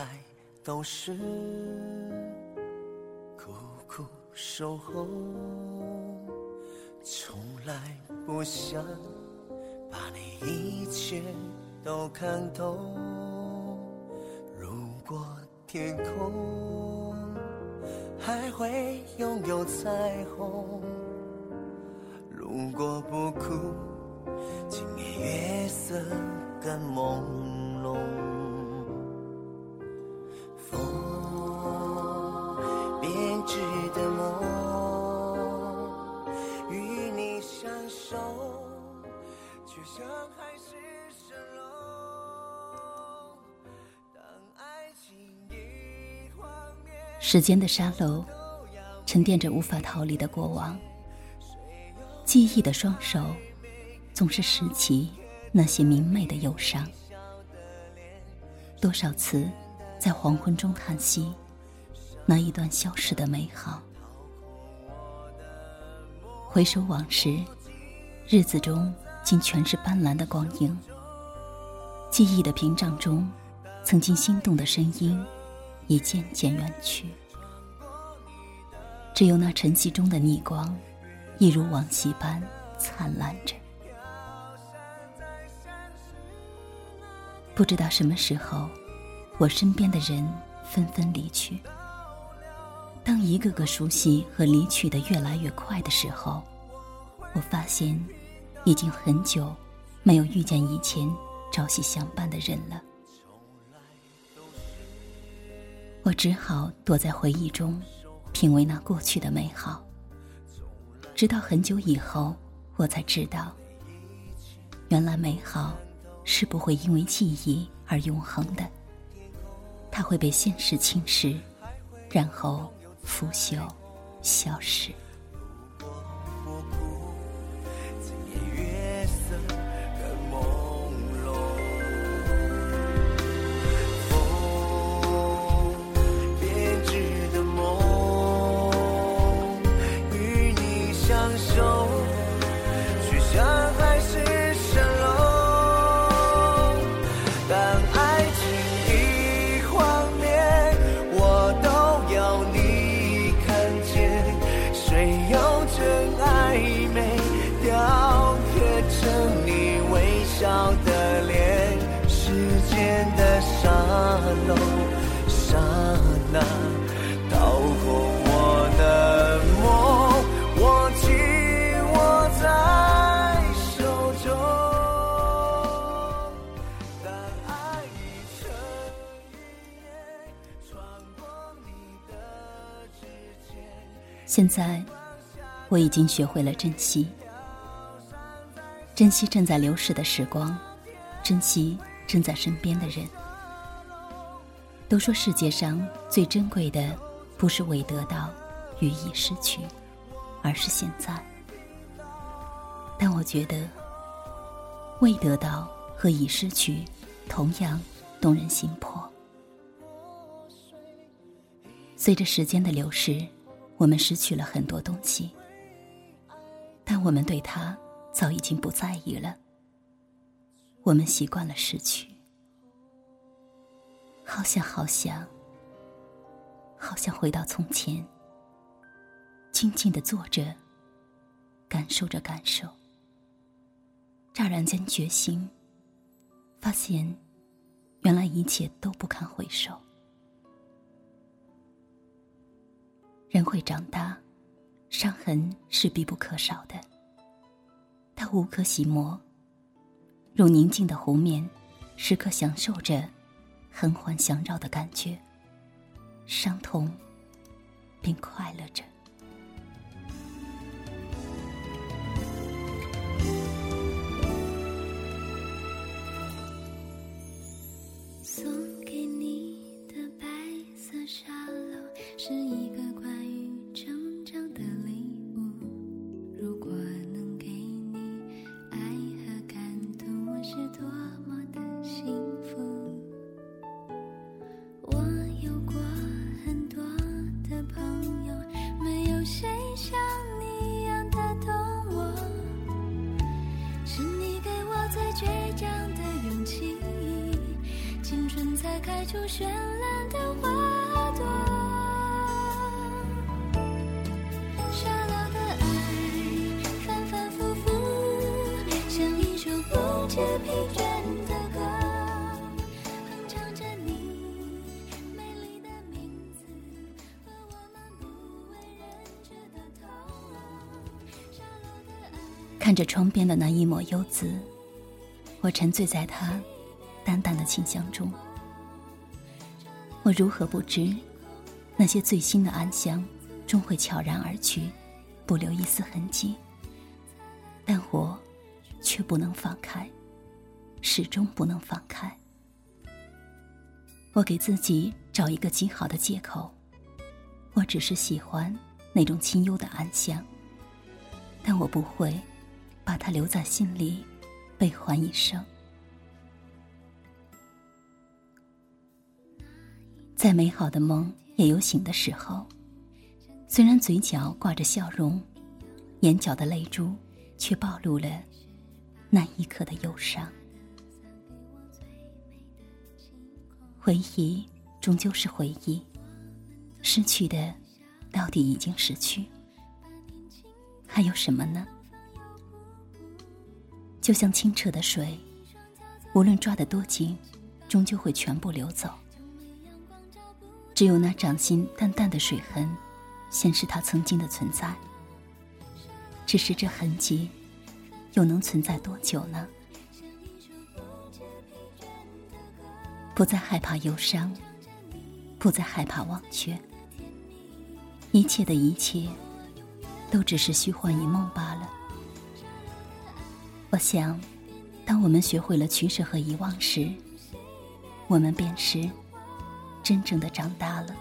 来都是苦苦守候，从来不想把你一切都看透。如果天空还会拥有彩虹，如果不哭，今夜海市蜃楼。当爱情已幻灭，时间的沙漏，沉淀着无法逃离的过往。记忆的双手，总是拾起那些明媚的忧伤。多少次，在黄昏中叹息，那一段消逝的美好。回首往事，日子中竟全是斑斓的光影。记忆的屏障中，曾经心动的声音，已渐渐远去。只有那晨曦中的逆光，一如往昔般灿烂着。不知道什么时候，我身边的人纷纷离去。当一个个熟悉和离去的越来越快的时候，我发现，已经很久没有遇见以前朝夕相伴的人了。我只好躲在回忆中，品味那过去的美好。直到很久以后，我才知道，原来美好是不会因为记忆而永恒的，它会被现实侵蚀，然后腐朽、消失。沙漏，刹那掏空我的梦，我紧握在手中。当爱已成云烟，穿过你的指尖。现在，我已经学会了珍惜，珍惜正在流逝的时光，珍惜正在身边的人。都说世界上最珍贵的，不是未得到与已失去，而是现在。但我觉得，未得到和已失去，同样动人心魄。随着时间的流逝，我们失去了很多东西，但我们对它早已经不在意了。我们习惯了失去，好想好想，好想回到从前，静静的坐着，感受着感受。乍然间觉醒，发现，原来一切都不堪回首。人会长大，伤痕是必不可少的，它无可洗磨。如宁静的湖面，时刻享受着横环相绕的感觉，伤痛并快乐着。有谁像你一样的懂我？是你给我最倔强的勇气青春才开出绚烂的花朵。沙漏的爱反反复复像一首不知疲倦看着窗边的那一抹幽紫，我沉醉在它淡淡的清香中。我如何不知，那些最新的暗香终会悄然而去，不留一丝痕迹。但我却不能放开，始终不能放开。我给自己找一个极好的借口，我只是喜欢那种清幽的安香，但我不会把它留在心里，悲欢一生。再美好的梦也有醒的时候，虽然嘴角挂着笑容，眼角的泪珠却暴露了那一刻的忧伤。回忆终究是回忆，失去的到底已经失去，还有什么呢？就像清澈的水，无论抓得多紧，终究会全部流走。只有那掌心淡淡的水痕，显示它曾经的存在。只是这痕迹，又能存在多久呢？不再害怕忧伤，不再害怕忘却，一切的一切，都只是虚幻一梦罢了。我想，当我们学会了取舍和遗忘时，我们便是。真正的长大了。